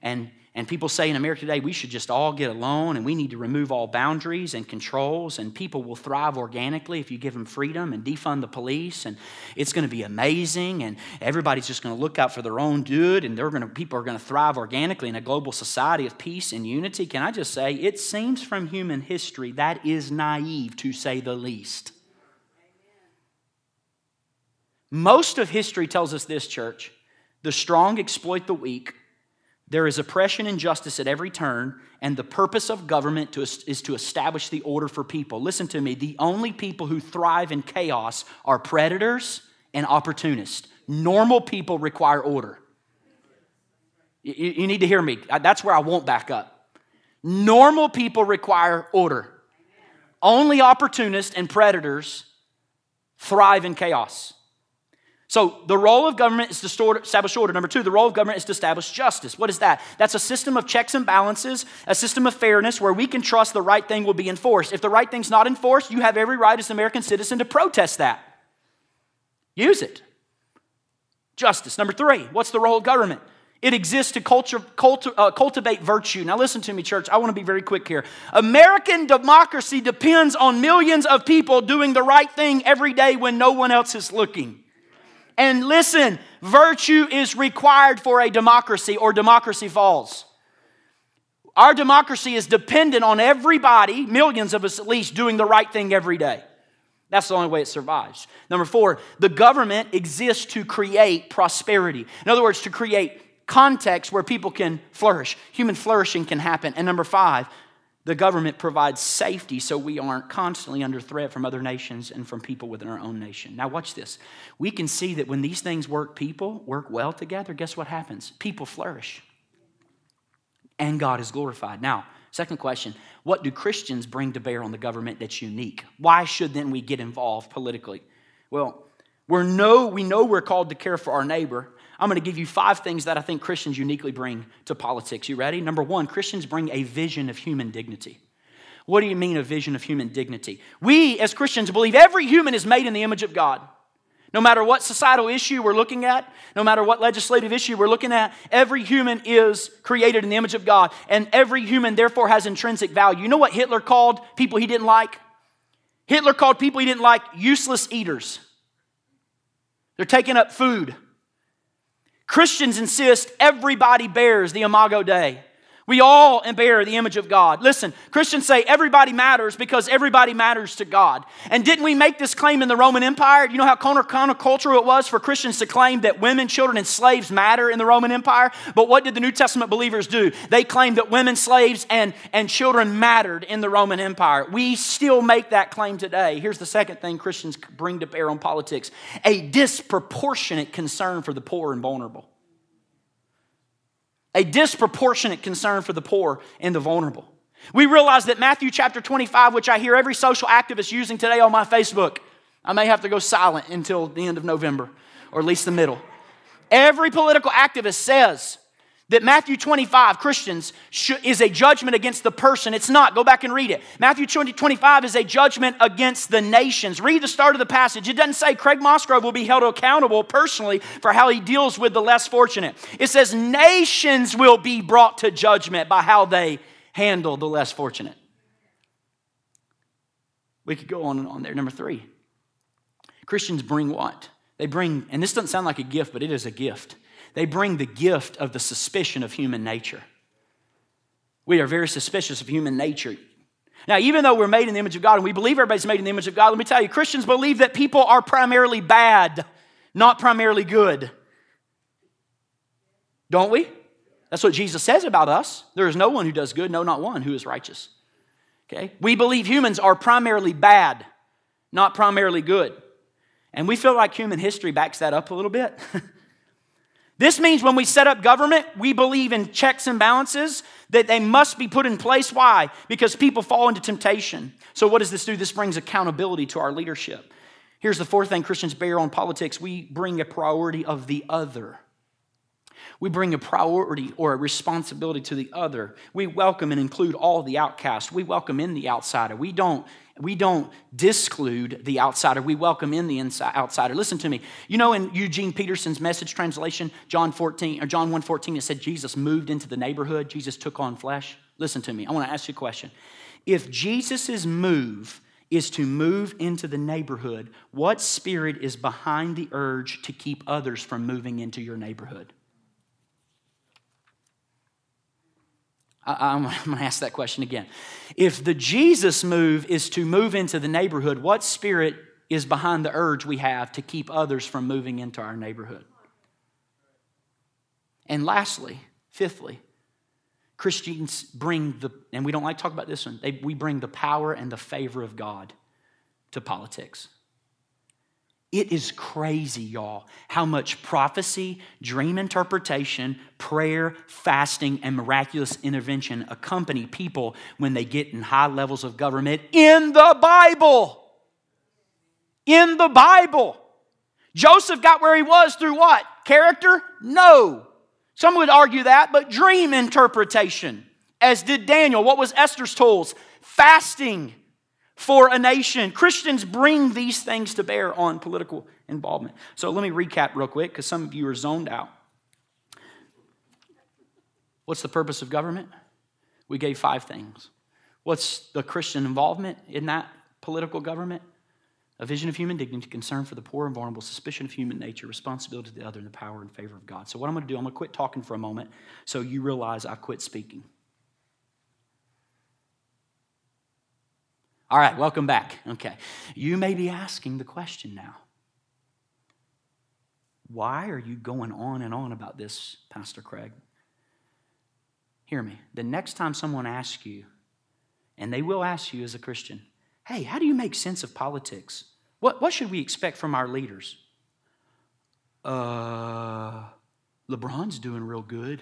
And, and people say in America today, we should just all get alone and we need to remove all boundaries and controls, and people will thrive organically if you give them freedom and defund the police, and it's going to be amazing, and everybody's just going to look out for their own good, and they're going to, people are going to thrive organically in a global society of peace and unity. Can I just say, it seems from human history that is naive to say the least. Most of history tells us this, church the strong exploit the weak. There is oppression and injustice at every turn, and the purpose of government to, is to establish the order for people. Listen to me the only people who thrive in chaos are predators and opportunists. Normal people require order. You, you need to hear me. That's where I won't back up. Normal people require order. Only opportunists and predators thrive in chaos. So, the role of government is to establish order. Number two, the role of government is to establish justice. What is that? That's a system of checks and balances, a system of fairness where we can trust the right thing will be enforced. If the right thing's not enforced, you have every right as an American citizen to protest that. Use it. Justice. Number three, what's the role of government? It exists to culture, uh, cultivate virtue. Now, listen to me, church. I want to be very quick here. American democracy depends on millions of people doing the right thing every day when no one else is looking. And listen, virtue is required for a democracy, or democracy falls. Our democracy is dependent on everybody, millions of us at least, doing the right thing every day. That's the only way it survives. Number four, the government exists to create prosperity. In other words, to create context where people can flourish. Human flourishing can happen. And number five, the government provides safety so we aren't constantly under threat from other nations and from people within our own nation. Now, watch this. We can see that when these things work, people work well together. Guess what happens? People flourish. And God is glorified. Now, second question what do Christians bring to bear on the government that's unique? Why should then we get involved politically? Well, we're know, we know we're called to care for our neighbor, I'm going to give you five things that I think Christians uniquely bring to politics. You ready? Number one, Christians bring a vision of human dignity. What do you mean, a vision of human dignity? We, as Christians, believe every human is made in the image of God. No matter what societal issue we're looking at, no matter what legislative issue we're looking at, every human is created in the image of God, and every human therefore has intrinsic value. You know what Hitler called people he didn't like? Hitler called people he didn't like useless eaters. They're taking up food. Christians insist everybody bears the Imago Dei. We all bear the image of God. Listen, Christians say everybody matters because everybody matters to God. And didn't we make this claim in the Roman Empire? You know how countercultural it was for Christians to claim that women, children, and slaves matter in the Roman Empire? But what did the New Testament believers do? They claimed that women, slaves, and, and children mattered in the Roman Empire. We still make that claim today. Here's the second thing Christians bring to bear on politics a disproportionate concern for the poor and vulnerable a disproportionate concern for the poor and the vulnerable. We realize that Matthew chapter 25, which I hear every social activist using today on my Facebook, I may have to go silent until the end of November, or at least the middle. Every political activist says that Matthew 25, Christians, is a judgment against the person. It's not. Go back and read it. Matthew 20, 25 is a judgment against the nations. Read the start of the passage. It doesn't say Craig Mosgrove will be held accountable personally for how he deals with the less fortunate. It says nations will be brought to judgment by how they handle the less fortunate. We could go on and on there. Number three Christians bring what? They bring, and this doesn't sound like a gift, but it is a gift they bring the gift of the suspicion of human nature. We are very suspicious of human nature. Now, even though we're made in the image of God and we believe everybody's made in the image of God, let me tell you, Christians believe that people are primarily bad, not primarily good. Don't we? That's what Jesus says about us. There is no one who does good, no, not one who is righteous. Okay? We believe humans are primarily bad, not primarily good. And we feel like human history backs that up a little bit. This means when we set up government, we believe in checks and balances that they must be put in place. Why? Because people fall into temptation. So, what does this do? This brings accountability to our leadership. Here's the fourth thing Christians bear on politics we bring a priority of the other. We bring a priority or a responsibility to the other. We welcome and include all the outcasts. We welcome in the outsider. We don't we don't disclude the outsider, we welcome in the inside, outsider. Listen to me. You know, in Eugene Peterson's message translation, John 14 or John 1 14, it said Jesus moved into the neighborhood, Jesus took on flesh. Listen to me. I want to ask you a question. If Jesus' move is to move into the neighborhood, what spirit is behind the urge to keep others from moving into your neighborhood? I, am going to ask that question again. If the Jesus move is to move into the neighborhood, what spirit is behind the urge we have to keep others from moving into our neighborhood? And lastly, fifthly, Christians bring the, and we don't like to talk about this one, they, we bring the power and the favor of God to politics. It is crazy, y'all, how much prophecy, dream interpretation, prayer, fasting, and miraculous intervention accompany people when they get in high levels of government in the Bible. In the Bible. Joseph got where he was through what? Character? No. Some would argue that, but dream interpretation, as did Daniel. What was Esther's tools? Fasting for a nation. Christians bring these things to bear on political involvement. So let me recap real quick because some of you are zoned out. What's the purpose of government? We gave five things. What's the Christian involvement in that political government? A vision of human dignity, concern for the poor and vulnerable, suspicion of human nature, responsibility to the other, and the power and favor of God. So, what I'm going to do, I'm going to quit talking for a moment so you realize I quit speaking. All right, welcome back. Okay. You may be asking the question now why are you going on and on about this, Pastor Craig? Hear me. The next time someone asks you, and they will ask you as a Christian, hey, how do you make sense of politics? What, what should we expect from our leaders? Uh, LeBron's doing real good.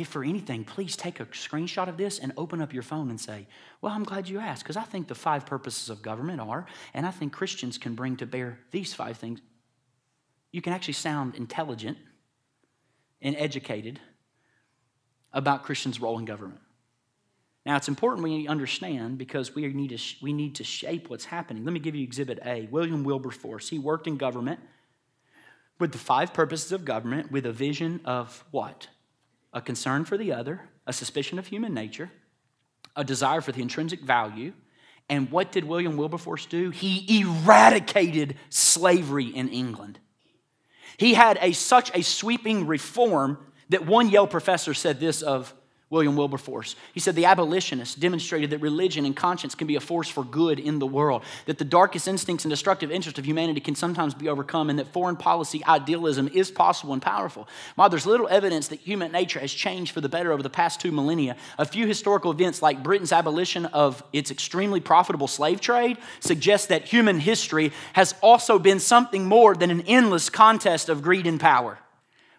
If for anything, please take a screenshot of this and open up your phone and say, Well, I'm glad you asked, because I think the five purposes of government are, and I think Christians can bring to bear these five things. You can actually sound intelligent and educated about Christians' role in government. Now, it's important we understand because we need, to, we need to shape what's happening. Let me give you Exhibit A. William Wilberforce, he worked in government with the five purposes of government with a vision of what? A concern for the other, a suspicion of human nature, a desire for the intrinsic value. And what did William Wilberforce do? He eradicated slavery in England. He had a, such a sweeping reform that one Yale professor said this of William Wilberforce. He said the abolitionists demonstrated that religion and conscience can be a force for good in the world, that the darkest instincts and destructive interests of humanity can sometimes be overcome, and that foreign policy idealism is possible and powerful. While there's little evidence that human nature has changed for the better over the past two millennia, a few historical events like Britain's abolition of its extremely profitable slave trade suggest that human history has also been something more than an endless contest of greed and power.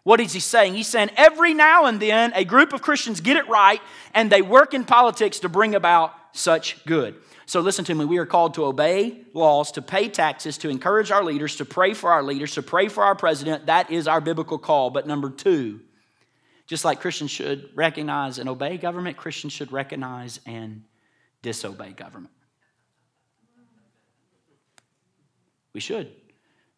What is he saying? He's saying every now and then a group of Christians get it right and they work in politics to bring about such good. So listen to me. We are called to obey laws, to pay taxes, to encourage our leaders, to pray for our leaders, to pray for our president. That is our biblical call. But number two, just like Christians should recognize and obey government, Christians should recognize and disobey government. We should.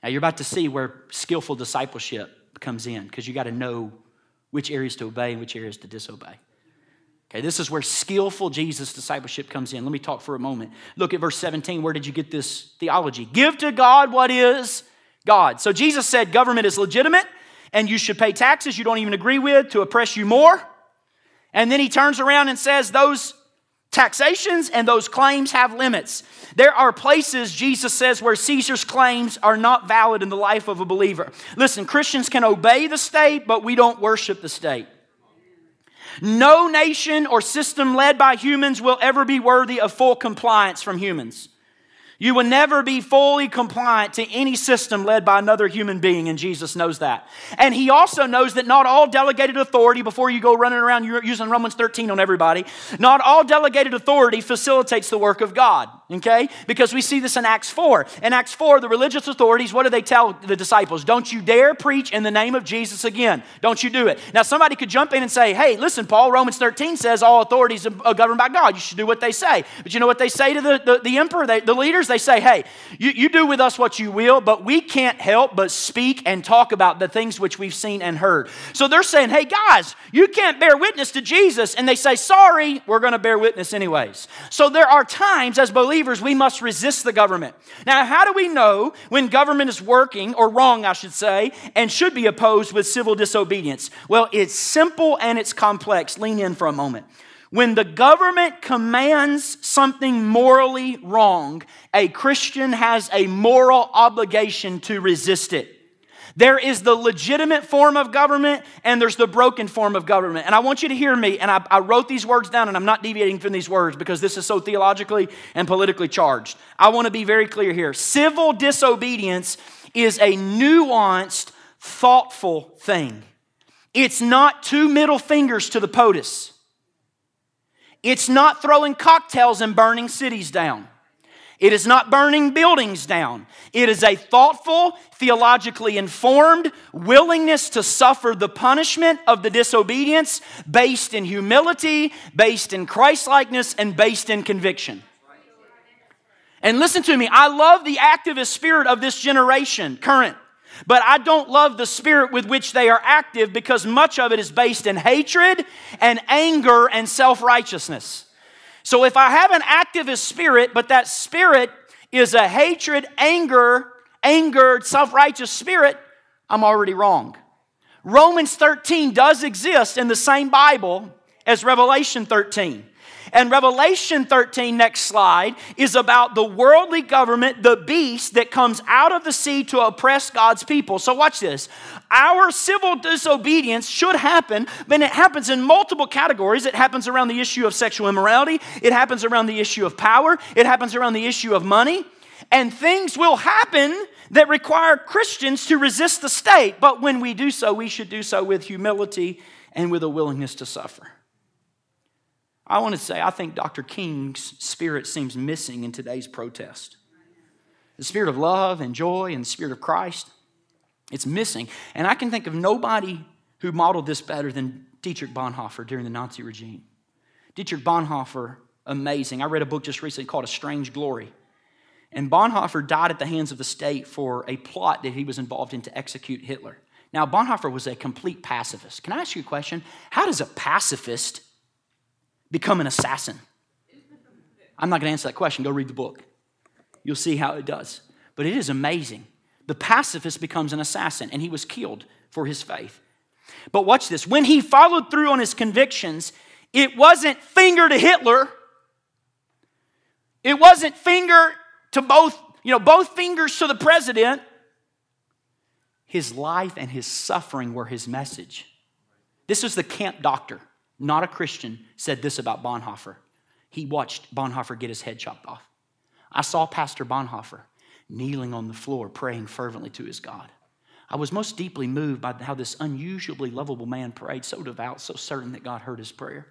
Now you're about to see where skillful discipleship comes in because you got to know which areas to obey and which areas to disobey. Okay, this is where skillful Jesus discipleship comes in. Let me talk for a moment. Look at verse 17. Where did you get this theology? Give to God what is God. So Jesus said government is legitimate and you should pay taxes you don't even agree with to oppress you more. And then he turns around and says those taxations and those claims have limits. There are places, Jesus says, where Caesar's claims are not valid in the life of a believer. Listen, Christians can obey the state, but we don't worship the state. No nation or system led by humans will ever be worthy of full compliance from humans. You will never be fully compliant to any system led by another human being, and Jesus knows that. And He also knows that not all delegated authority, before you go running around using Romans 13 on everybody, not all delegated authority facilitates the work of God, okay? Because we see this in Acts 4. In Acts 4, the religious authorities, what do they tell the disciples? Don't you dare preach in the name of Jesus again. Don't you do it. Now, somebody could jump in and say, hey, listen, Paul, Romans 13 says all authorities are governed by God. You should do what they say. But you know what they say to the, the, the emperor, they, the leaders? They say, hey, you, you do with us what you will, but we can't help but speak and talk about the things which we've seen and heard. So they're saying, hey, guys, you can't bear witness to Jesus. And they say, sorry, we're going to bear witness anyways. So there are times as believers we must resist the government. Now, how do we know when government is working, or wrong, I should say, and should be opposed with civil disobedience? Well, it's simple and it's complex. Lean in for a moment. When the government commands something morally wrong, a Christian has a moral obligation to resist it. There is the legitimate form of government and there's the broken form of government. And I want you to hear me, and I, I, wrote these words down, and I'm not deviating from these words because this is so theologically and politically charged. I want to be very clear here. Civil disobedience is a nuanced, thoughtful thing. It's not two middle fingers to the POTUS. It's not throwing cocktails and burning cities down. It is not burning buildings down. It is a thoughtful, theologically informed willingness to suffer the punishment of the disobedience based in humility, based in Christlikeness, and based in conviction. And listen to me, I love the activist spirit of this generation, current. But I don't love the spirit with which they are active because much of it is based in hatred and anger and self righteousness. So if I have an activist spirit, but that spirit is a hatred, anger, angered, self righteous spirit, I'm already wrong. Romans 13 does exist in the same Bible as Revelation 13. And Revelation 13, next slide, is about the worldly government, the beast that comes out of the sea to oppress God's people. So, watch this. Our civil disobedience should happen, but it happens in multiple categories. It happens around the issue of sexual immorality, it happens around the issue of power, it happens around the issue of money. And things will happen that require Christians to resist the state. But when we do so, we should do so with humility and with a willingness to suffer. I want to say, I think Dr. King's spirit seems missing in today's protest. The spirit of love and joy and the spirit of Christ, it's missing. And I can think of nobody who modeled this better than Dietrich Bonhoeffer during the Nazi regime. Dietrich Bonhoeffer, amazing. I read a book just recently called A Strange Glory. And Bonhoeffer died at the hands of the state for a plot that he was involved in to execute Hitler. Now, Bonhoeffer was a complete pacifist. Can I ask you a question? How does a pacifist become an assassin? I'm not going to answer that question. Go read the book. You'll see how it does. But it is amazing. The pacifist becomes an assassin, and he was killed for his faith. But watch this. When he followed through on his convictions, it wasn't finger to Hitler. It wasn't finger to both, you know, both fingers to the president. His life and his suffering were his message. This was the camp doctor not a Christian, said this about Bonhoeffer. He watched Bonhoeffer get his head chopped off. I saw Pastor Bonhoeffer kneeling on the floor, praying fervently to his God. I was most deeply moved by how this unusually lovable man prayed, so devout, so certain that God heard his prayer.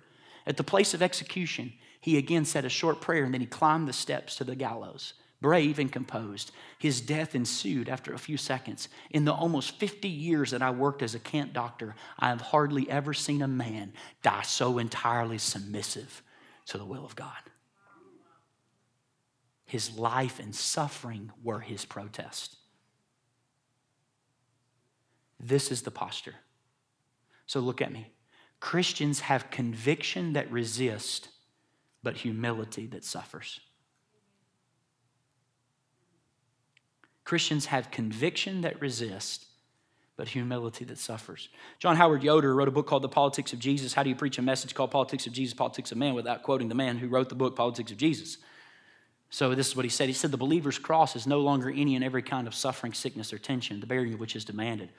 At the place of execution, he again said a short prayer and then he climbed the steps to the gallows brave and composed. His death ensued after a few seconds. In the almost 50 years that I worked as a camp doctor, I have hardly ever seen a man die so entirely submissive to the will of God. His life and suffering were his protest. This is the posture. So look at me. Christians have conviction that resists, but humility that suffers. Christians have conviction that resists, but humility that suffers. John Howard Yoder wrote a book called The Politics of Jesus. How do you preach a message called Politics of Jesus, Politics of Man without quoting the man who wrote the book, Politics of Jesus? So, this is what he said. He said, The believer's cross is no longer any and every kind of suffering, sickness, or tension, the bearing of which is demanded.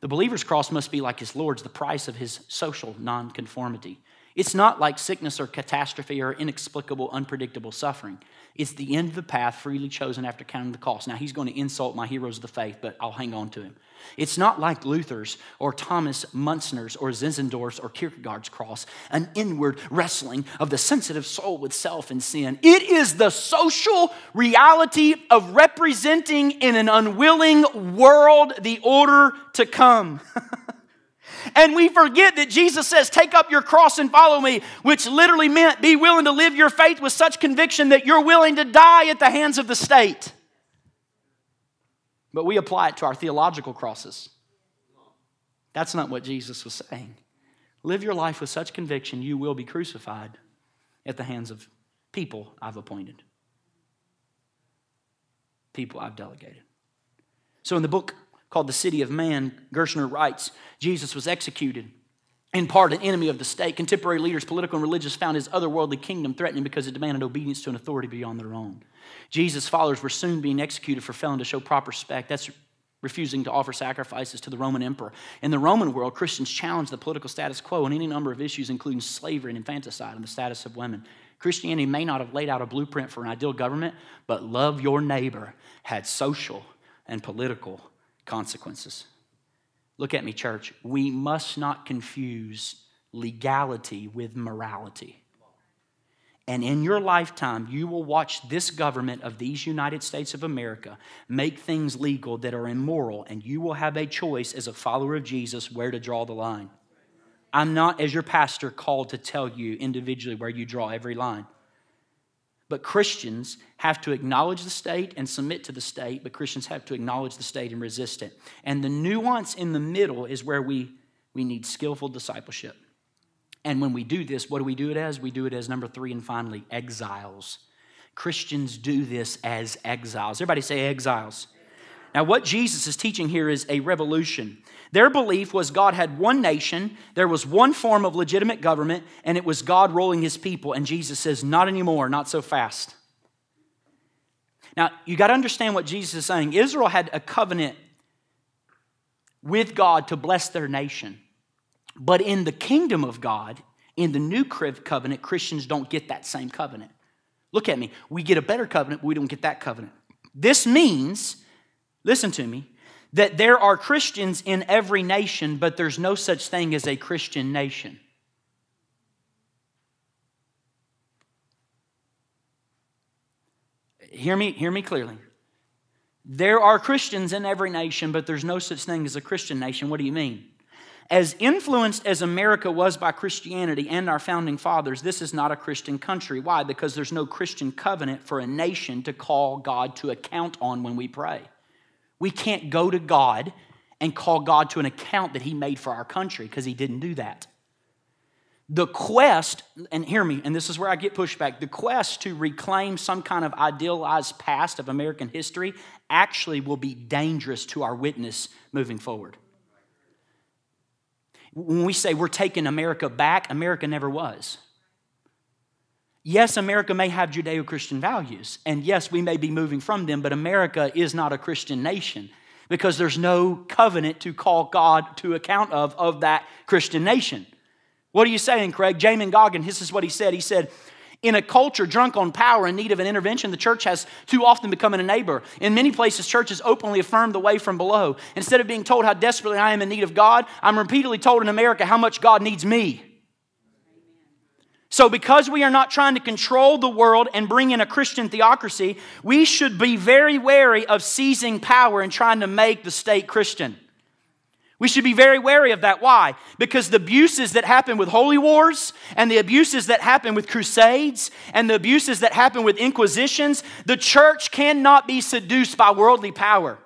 The believer's cross must be like his Lord's, the price of his social nonconformity. It's not like sickness or catastrophe or inexplicable, unpredictable suffering. It's the end of the path freely chosen after counting the cost. Now, he's going to insult my heroes of the faith, but I'll hang on to him. It's not like Luther's or Thomas Müntzer's or Zinzendorf's or Kierkegaard's cross, an inward wrestling of the sensitive soul with self and sin. It is the social reality of representing in an unwilling world the order to come. And we forget that Jesus says, Take up your cross and follow me, which literally meant be willing to live your faith with such conviction that you're willing to die at the hands of the state. But we apply it to our theological crosses. That's not what Jesus was saying. Live your life with such conviction you will be crucified at the hands of people I've appointed, people I've delegated. So in the book called The City of Man, Gerson writes Jesus was executed, in part an enemy of the state. Contemporary leaders, political and religious, found his otherworldly kingdom threatening because it demanded obedience to an authority beyond their own. Jesus' followers were soon being executed for failing to show proper respect. That's refusing to offer sacrifices to the Roman emperor. In the Roman world, Christians challenged the political status quo on any number of issues, including slavery and infanticide and the status of women. Christianity may not have laid out a blueprint for an ideal government, but love your neighbor had social and political consequences. Look at me, church. We must not confuse legality with morality. And in your lifetime, you will watch this government of these United States of America make things legal that are immoral, and you will have a choice as a follower of Jesus where to draw the line. I'm not, as your pastor, called to tell you individually where you draw every line. But Christians have to acknowledge the state and submit to the state, but Christians have to acknowledge the state and resist it. And the nuance in the middle is where we, we need skillful discipleship. And when we do this, what do we do it as? We do it as number three and finally, exiles. Christians do this as exiles. Everybody say exiles. Now, what Jesus is teaching here is a revolution. Their belief was God had one nation, there was one form of legitimate government, and it was God ruling his people. And Jesus says, Not anymore, not so fast. Now, you got to understand what Jesus is saying. Israel had a covenant with God to bless their nation. But in the kingdom of God, in the new covenant, Christians don't get that same covenant. Look at me. We get a better covenant, but we don't get that covenant. This means, listen to me, that there are Christians in every nation, but there's no such thing as a Christian nation. Hear me, hear me clearly. There are Christians in every nation, but there's no such thing as a Christian nation. What do you mean? As influenced as America was by Christianity and our founding fathers, this is not a Christian country. Why? Because there's no Christian covenant for a nation to call God to account on when we pray. We can't go to God and call God to an account that He made for our country because He didn't do that. The quest, and hear me, and this is where I get pushback the quest to reclaim some kind of idealized past of American history actually will be dangerous to our witness moving forward. When we say we're taking America back, America never was. Yes, America may have Judeo Christian values, and yes, we may be moving from them, but America is not a Christian nation because there's no covenant to call God to account of of that Christian nation. What are you saying, Craig? Jamin Goggin, this is what he said. He said, in a culture drunk on power in need of an intervention, the church has too often become a neighbor. In many places, churches openly affirm the way from below. Instead of being told how desperately I am in need of God, I'm repeatedly told in America how much God needs me. So, because we are not trying to control the world and bring in a Christian theocracy, we should be very wary of seizing power and trying to make the state Christian. We should be very wary of that. Why? Because the abuses that happen with holy wars and the abuses that happen with crusades and the abuses that happen with inquisitions, the church cannot be seduced by worldly power.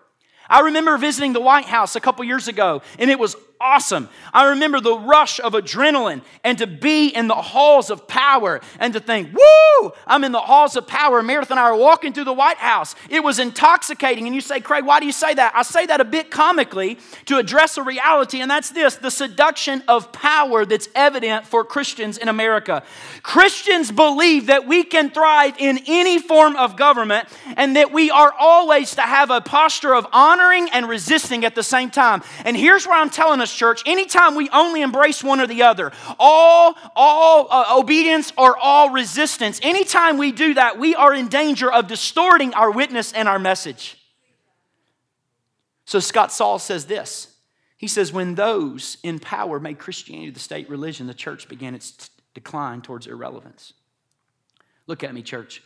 I remember visiting the White House a couple years ago, and it was awesome. I remember the rush of adrenaline and to be in the halls of power and to think, woo, I'm in the halls of power. Meredith and I are walking through the White House. It was intoxicating. And you say, Craig, why do you say that? I say that a bit comically to address a reality, and that's this the seduction of power that's evident for Christians in America. Christians believe that we can thrive in any form of government and that we are always to have a posture of honoring and resisting at the same time. And here's where I'm telling us church, anytime we only embrace one or the other, all, all uh, obedience or all resistance, anytime we do that, we are in danger of distorting our witness and our message. So Scott Sauls says this. He says, when those in power made Christianity the state religion, the church began its t- decline towards irrelevance. Look at me, church.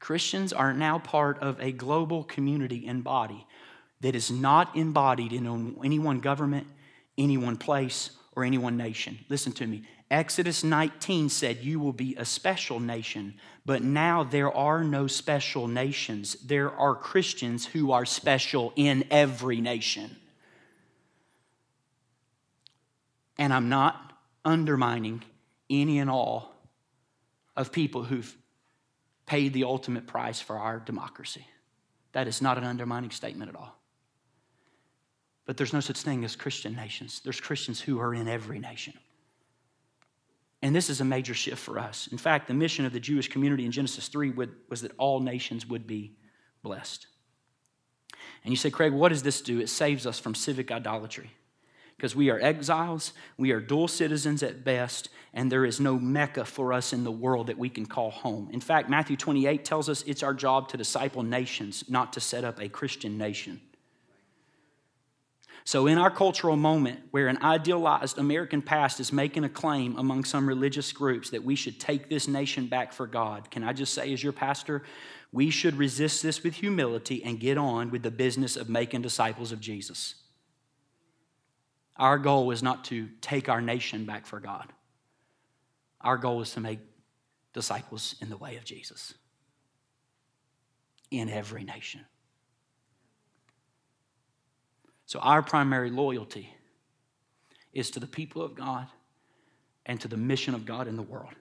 Christians are now part of a global community and body that is not embodied in any one government, any one place, or any one nation. Listen to me. Exodus 19 said, You will be a special nation, but now there are no special nations. There are Christians who are special in every nation. And I'm not undermining any and all of people who've paid the ultimate price for our democracy. That is not an undermining statement at all. But there's no such thing as Christian nations. There's Christians who are in every nation. And this is a major shift for us. In fact, the mission of the Jewish community in Genesis 3 would, was that all nations would be blessed. And you say, Craig, what does this do? It saves us from civic idolatry. Because we are exiles, we are dual citizens at best, and there is no Mecca for us in the world that we can call home. In fact, Matthew 28 tells us it's our job to disciple nations, not to set up a Christian nation. So, in our cultural moment where an idealized American past is making a claim among some religious groups that we should take this nation back for God, can I just say, as your pastor, we should resist this with humility and get on with the business of making disciples of Jesus. Our goal is not to take our nation back for God, our goal is to make disciples in the way of Jesus in every nation. So, our primary loyalty is to the people of God and to the mission of God in the world.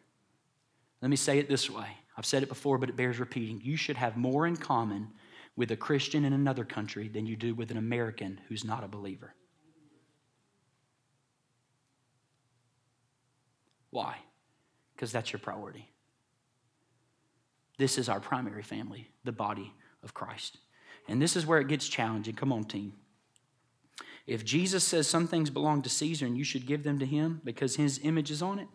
Let me say it this way I've said it before, but it bears repeating. You should have more in common with a Christian in another country than you do with an American who's not a believer. Why? Because that's your priority. This is our primary family, the body of Christ. And this is where it gets challenging. Come on, team. If Jesus says some things belong to Caesar and you should give them to him because his image is on it,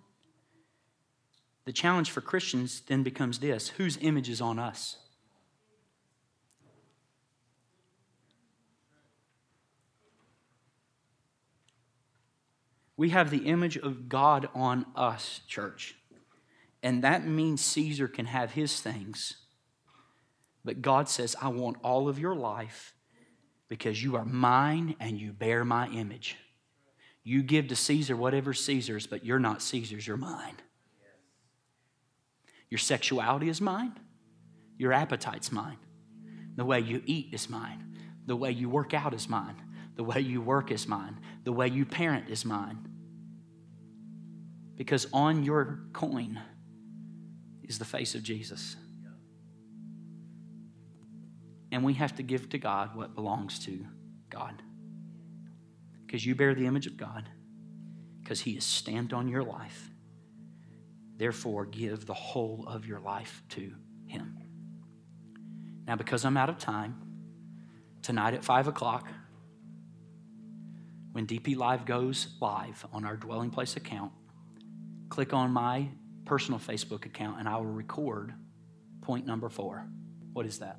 the challenge for Christians then becomes this whose image is on us? We have the image of God on us, church. And that means Caesar can have his things. But God says, I want all of your life because you are mine and you bear my image. You give to Caesar whatever Caesar's, but you're not Caesar's, you're mine. Your sexuality is mine. Your appetite's mine. The way you eat is mine. The way you work out is mine. The way you work is mine. The way you parent is mine. Because on your coin is the face of Jesus. And we have to give to God what belongs to God. Because you bear the image of God, because He is stamped on your life. Therefore, give the whole of your life to Him. Now, because I'm out of time, tonight at 5 o'clock, when DP Live goes live on our dwelling place account, click on my personal Facebook account and I will record point number four. What is that?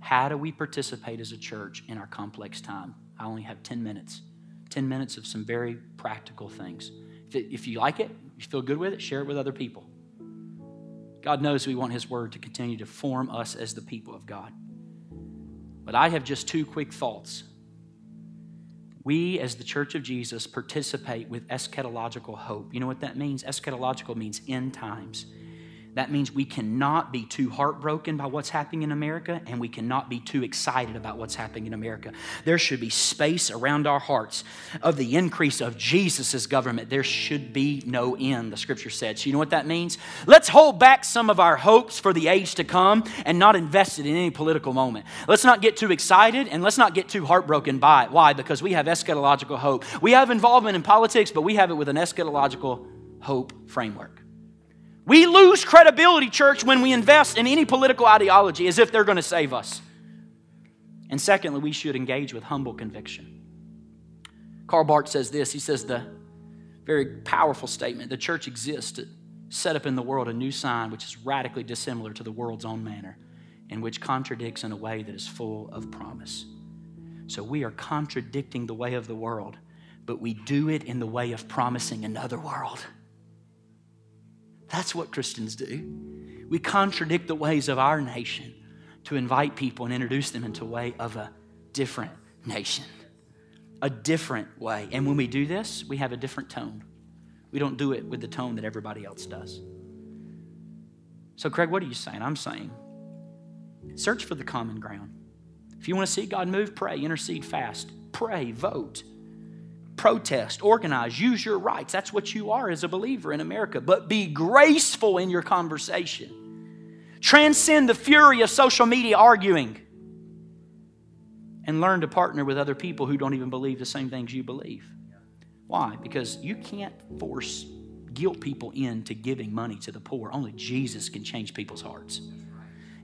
How do we participate as a church in our complex time? I only have 10 minutes. 10 minutes of some very practical things. If, you like it, you feel good with it, share it with other people. God knows we want His Word to continue to form us as the people of God. But I have just two quick thoughts. We, as the Church of Jesus, participate with eschatological hope. You know what that means? Eschatological means end times. That means we cannot be too heartbroken by what's happening in America, and we cannot be too excited about what's happening in America. There should be space around our hearts of the increase of Jesus' government. There should be no end, the scripture said. So, you know what that means? Let's hold back some of our hopes for the age to come and not invest it in any political moment. Let's not get too excited and let's not get too heartbroken by it. Why? Because we have eschatological hope. We have involvement in politics, but we have it with an eschatological hope framework. We lose credibility, church, when we invest in any political ideology as if they're going to save us. And secondly, we should engage with humble conviction. Karl Barth says this he says, the very powerful statement the church exists to set up in the world a new sign which is radically dissimilar to the world's own manner and which contradicts in a way that is full of promise. So we are contradicting the way of the world, but we do it in the way of promising another world. That's what Christians do. We contradict the ways of our nation to invite people and introduce them into a way of a different nation, a different way. And when we do this, we have a different tone. We don't do it with the tone that everybody else does. So, Craig, what are you saying? I'm saying search for the common ground. If you want to see God move, pray, intercede, fast, pray, vote protest, organize, use your rights. That's what you are as a believer in America. But be graceful in your conversation. Transcend the fury of social media arguing and learn to partner with other people who don't even believe the same things you believe. Why? Because you can't force guilt people into giving money to the poor. Only Jesus can change people's hearts.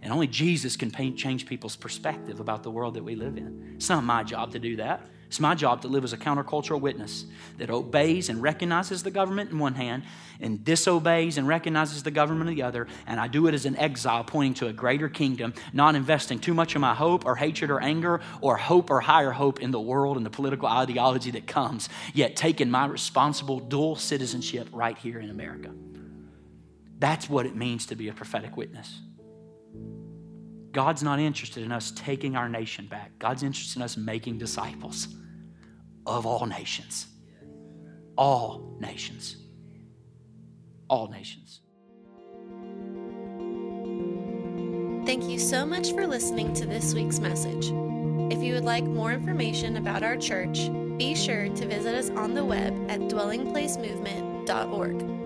And only Jesus can change people's perspective about the world that we live in. It's not my job to do that. It's my job to live as a countercultural witness that obeys and recognizes the government in one hand and disobeys and recognizes the government in the other. And I do it as an exile pointing to a greater kingdom, not investing too much of my hope or hatred or anger or hope or higher hope in the world and the political ideology that comes, yet taking my responsible dual citizenship right here in America. That's what it means to be a prophetic witness. God's not interested in us taking our nation back. God's interested in us making disciples of all nations. All nations. All nations. Thank you so much for listening to this week's message. If you would like more information about our church, be sure to visit us on the web at dwellingplacemovement.org.